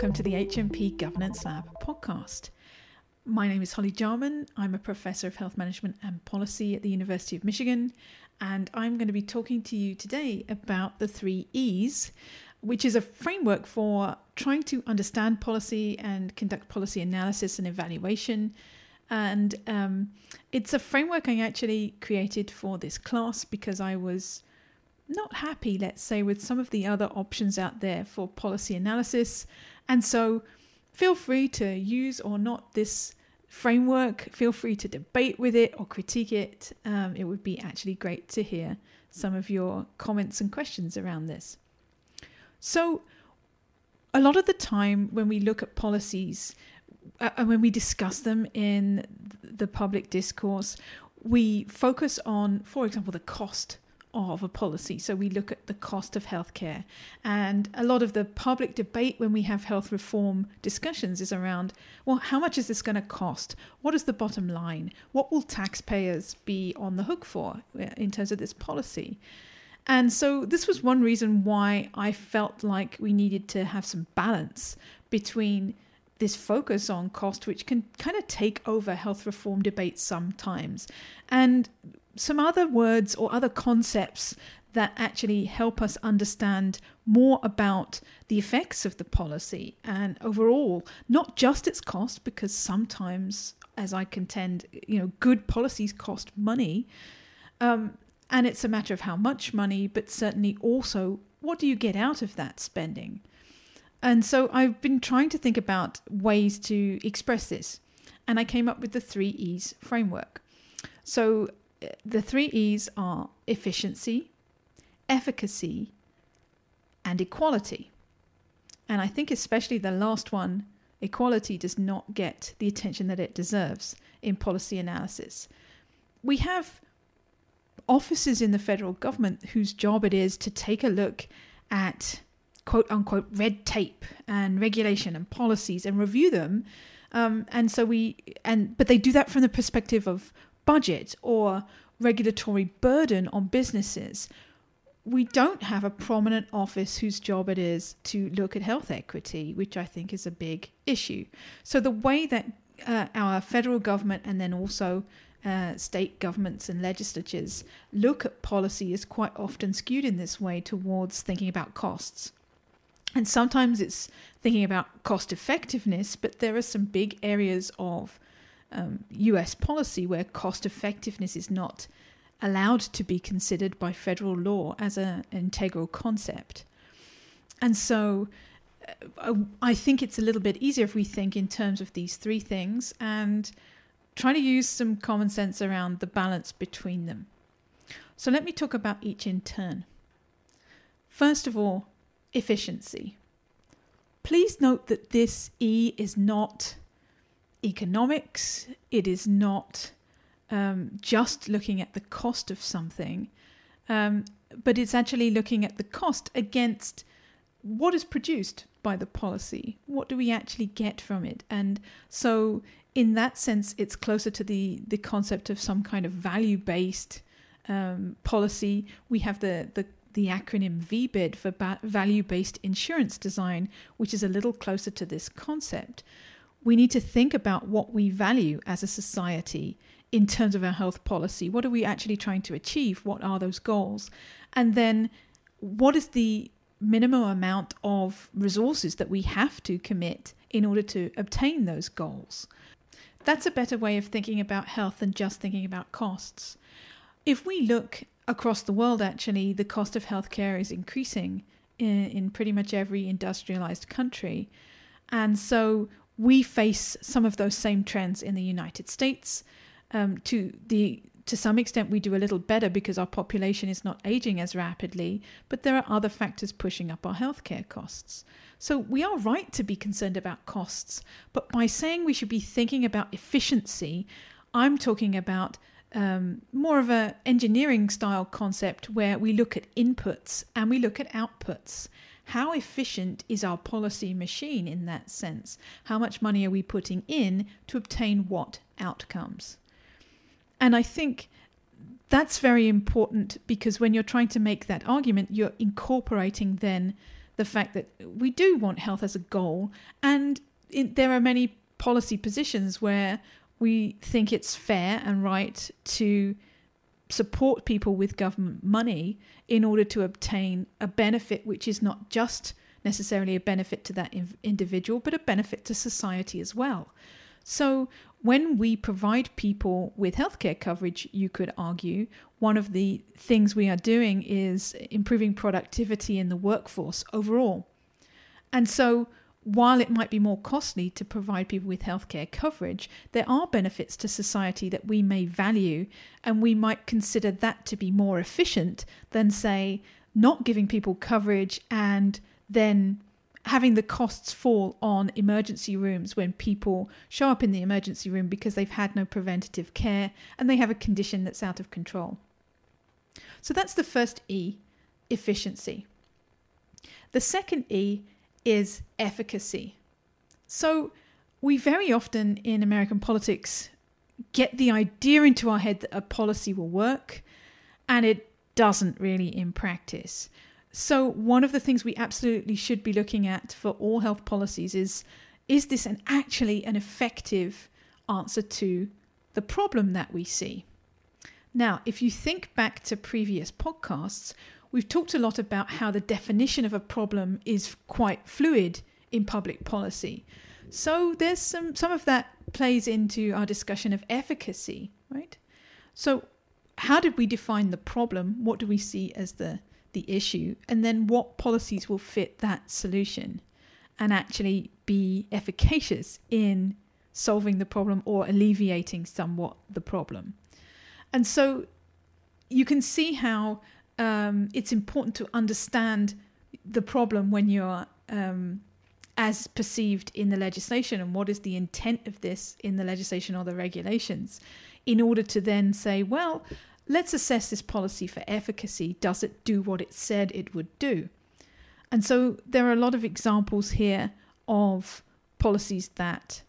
welcome to the HMP Governance Lab podcast. My name is Holly Jarman. I'm a professor of health management and policy at the University of Michigan, and I'm going to be talking to you today about the three E's, which is a framework for trying to understand policy and conduct policy analysis and evaluation. And um, it's a framework I actually created for this class because I was not happy, let's say, with some of the other options out there for policy analysis. And so feel free to use or not this framework. Feel free to debate with it or critique it. Um, it would be actually great to hear some of your comments and questions around this. So, a lot of the time when we look at policies uh, and when we discuss them in the public discourse, we focus on, for example, the cost of a policy. So we look at the cost of healthcare. And a lot of the public debate when we have health reform discussions is around well, how much is this going to cost? What is the bottom line? What will taxpayers be on the hook for uh, in terms of this policy? And so this was one reason why I felt like we needed to have some balance between this focus on cost, which can kind of take over health reform debates sometimes, and some other words or other concepts that actually help us understand more about the effects of the policy and overall, not just its cost, because sometimes, as I contend, you know, good policies cost money. Um, and it's a matter of how much money, but certainly also what do you get out of that spending? And so I've been trying to think about ways to express this. And I came up with the three E's framework. So the three E's are efficiency, efficacy, and equality. And I think, especially the last one, equality does not get the attention that it deserves in policy analysis. We have officers in the federal government whose job it is to take a look at quote unquote red tape and regulation and policies and review them. Um, and so we and but they do that from the perspective of budget or regulatory burden on businesses, we don't have a prominent office whose job it is to look at health equity, which I think is a big issue. So, the way that uh, our federal government and then also uh, state governments and legislatures look at policy is quite often skewed in this way towards thinking about costs. And sometimes it's thinking about cost effectiveness, but there are some big areas of um, US policy where cost effectiveness is not allowed to be considered by federal law as an integral concept. And so uh, I think it's a little bit easier if we think in terms of these three things and try to use some common sense around the balance between them. So let me talk about each in turn. First of all, efficiency. Please note that this E is not economics. It is not um, just looking at the cost of something, um, but it's actually looking at the cost against what is produced by the policy. What do we actually get from it? And so, in that sense, it's closer to the the concept of some kind of value based um, policy. We have the the the acronym VBID for value based insurance design, which is a little closer to this concept we need to think about what we value as a society in terms of our health policy. What are we actually trying to achieve? What are those goals? And then what is the minimum amount of resources that we have to commit in order to obtain those goals? That's a better way of thinking about health than just thinking about costs. If we look across the world, actually, the cost of healthcare is increasing in, in pretty much every industrialized country. And so we face some of those same trends in the United States. Um, to the to some extent, we do a little better because our population is not aging as rapidly, but there are other factors pushing up our healthcare costs. So we are right to be concerned about costs, but by saying we should be thinking about efficiency, I'm talking about um, more of a engineering style concept where we look at inputs and we look at outputs how efficient is our policy machine in that sense? How much money are we putting in to obtain what outcomes? And I think that's very important because when you're trying to make that argument, you're incorporating then the fact that we do want health as a goal, and there are many policy positions where we think it's fair and right to support people with government money in order to obtain a benefit which is not just necessarily a benefit to that individual, but a benefit to society as well. So, when we provide people with healthcare coverage, you could argue, one of the things we are doing is improving productivity in the workforce overall. And so, while it might be more costly to provide people with healthcare coverage, there are benefits to society that we may value, and we might consider that to be more efficient than, say, not giving people coverage and then having the costs fall on emergency rooms when people show up in the emergency room because they've had no preventative care and they have a condition that's out of control. So that's the first E efficiency. The second E is efficacy. So we very often in American politics get the idea into our head that a policy will work and it doesn't really in practice. So, one of the things we absolutely should be looking at for all health policies is is this an actually an effective answer to the problem that we see? Now, if you think back to previous podcasts, we've talked a lot about how the definition of a problem is quite fluid in public policy. So there's some some of that plays into our discussion of efficacy, right? So how did we define the problem? What do we see as the the issue, and then what policies will fit that solution and actually be efficacious in solving the problem or alleviating somewhat the problem. And so you can see how um, it's important to understand the problem when you're um, as perceived in the legislation and what is the intent of this in the legislation or the regulations in order to then say, well, let's assess this policy for efficacy. Does it do what it said it would do? And so there are a lot of examples here of policies that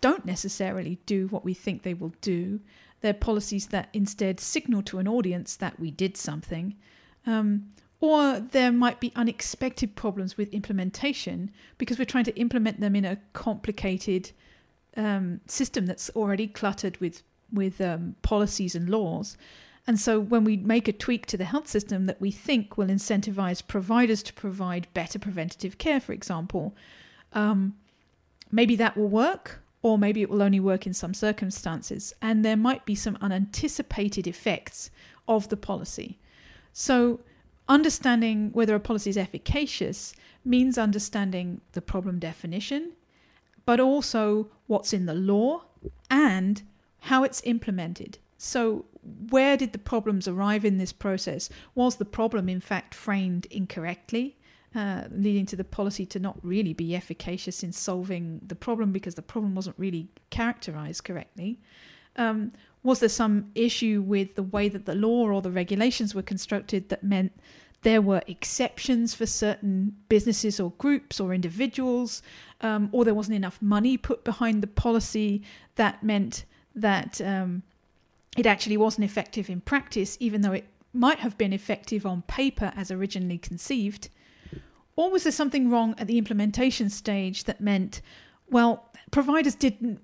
don't necessarily do what we think they will do. They're policies that instead signal to an audience that we did something. Um, or there might be unexpected problems with implementation because we're trying to implement them in a complicated um, system that's already cluttered with with um, policies and laws. And so when we make a tweak to the health system that we think will incentivize providers to provide better preventative care, for example, um, maybe that will work, or maybe it will only work in some circumstances. And there might be some unanticipated effects of the policy. So understanding whether a policy is efficacious means understanding the problem definition, but also what's in the law and how it's implemented. So, where did the problems arrive in this process? Was the problem, in fact, framed incorrectly, uh, leading to the policy to not really be efficacious in solving the problem because the problem wasn't really characterized correctly? Um, was there some issue with the way that the law or the regulations were constructed that meant there were exceptions for certain businesses or groups or individuals, um, or there wasn't enough money put behind the policy that meant that um, it actually wasn't effective in practice, even though it might have been effective on paper as originally conceived? Or was there something wrong at the implementation stage that meant, well, providers didn't,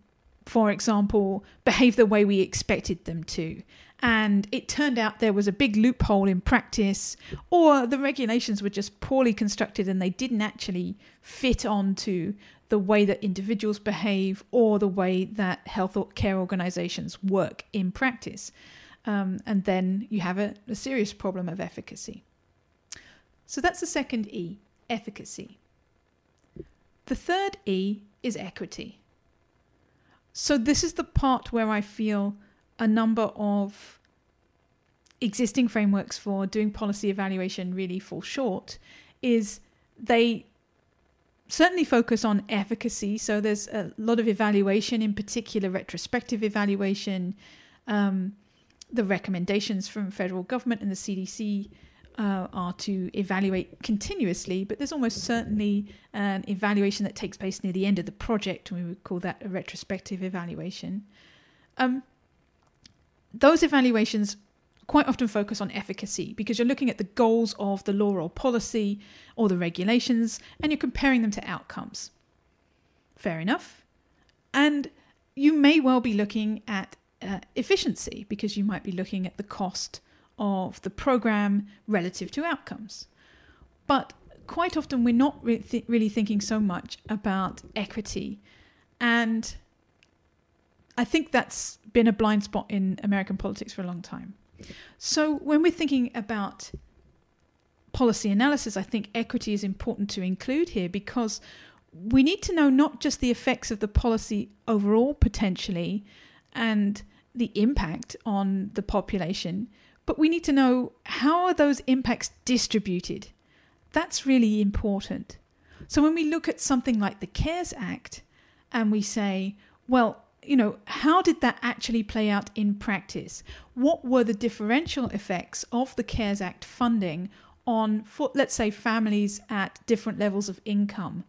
for example, behave the way we expected them to? And it turned out there was a big loophole in practice, or the regulations were just poorly constructed and they didn't actually fit onto the way that individuals behave or the way that health care organizations work in practice. Um, and then you have a, a serious problem of efficacy. So that's the second E efficacy. The third E is equity. So this is the part where I feel a number of existing frameworks for doing policy evaluation really fall short is they certainly focus on efficacy. So there's a lot of evaluation, in particular retrospective evaluation. Um, the recommendations from federal government and the CDC uh, are to evaluate continuously, but there's almost certainly an evaluation that takes place near the end of the project, and we would call that a retrospective evaluation. Um, those evaluations quite often focus on efficacy because you're looking at the goals of the law or policy or the regulations and you're comparing them to outcomes. Fair enough. And you may well be looking at uh, efficiency because you might be looking at the cost of the program relative to outcomes. But quite often we're not re- th- really thinking so much about equity. And I think that's been a blind spot in American politics for a long time. So when we're thinking about policy analysis, I think equity is important to include here because we need to know not just the effects of the policy overall potentially and the impact on the population, but we need to know how are those impacts distributed. That's really important. So when we look at something like the CARES Act and we say, well, you know, how did that actually play out in practice? What were the differential effects of the CARES Act funding on, for, let's say, families at different levels of income?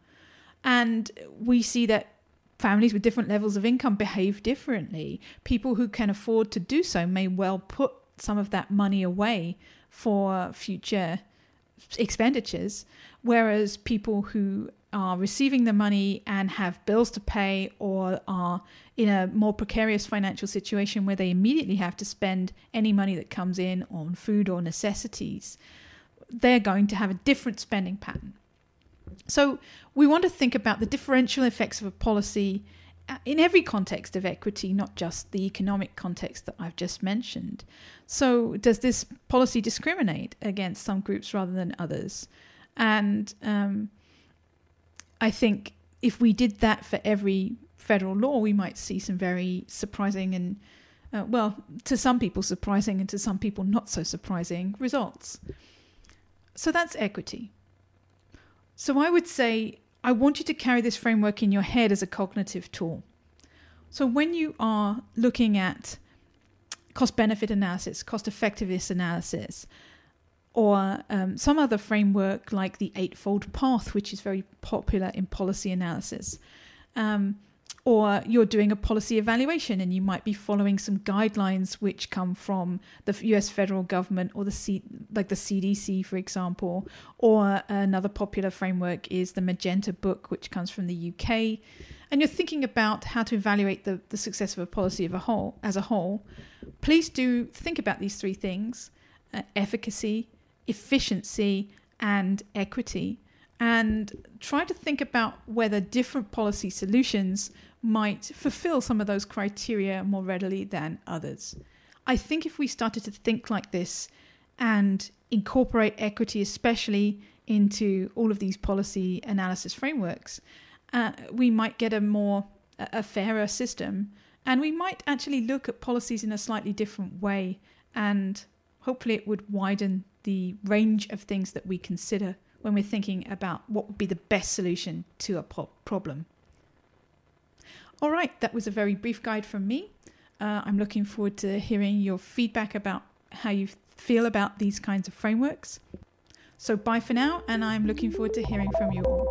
And we see that families with different levels of income behave differently. People who can afford to do so may well put some of that money away for future expenditures, whereas people who are receiving the money and have bills to pay or are in a more precarious financial situation where they immediately have to spend any money that comes in on food or necessities, they're going to have a different spending pattern. So we want to think about the differential effects of a policy in every context of equity, not just the economic context that I've just mentioned. So, does this policy discriminate against some groups rather than others? And um, I think if we did that for every federal law, we might see some very surprising and, uh, well, to some people surprising and to some people not so surprising results. So that's equity. So I would say I want you to carry this framework in your head as a cognitive tool. So when you are looking at cost benefit analysis, cost effectiveness analysis, or um, some other framework like the Eightfold Path, which is very popular in policy analysis, um, or you're doing a policy evaluation and you might be following some guidelines which come from the US federal government or the C, like the CDC for example or another popular framework is the Magenta book which comes from the UK and you're thinking about how to evaluate the, the success of a policy of a whole as a whole. Please do think about these three things uh, efficacy efficiency and equity and try to think about whether different policy solutions might fulfill some of those criteria more readily than others. I think if we started to think like this and incorporate equity, especially into all of these policy analysis frameworks, uh, we might get a more a fairer system, and we might actually look at policies in a slightly different way, and hopefully it would widen the range of things that we consider when we're thinking about what would be the best solution to a problem. All right, that was a very brief guide from me. Uh, I'm looking forward to hearing your feedback about how you feel about these kinds of frameworks. So, bye for now, and I'm looking forward to hearing from you all.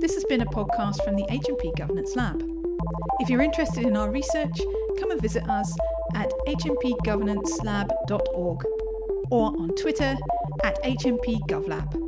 This has been a podcast from the HMP Governance Lab. If you're interested in our research, come and visit us at hmpgovernancelab.org or on Twitter at HMP GovLab.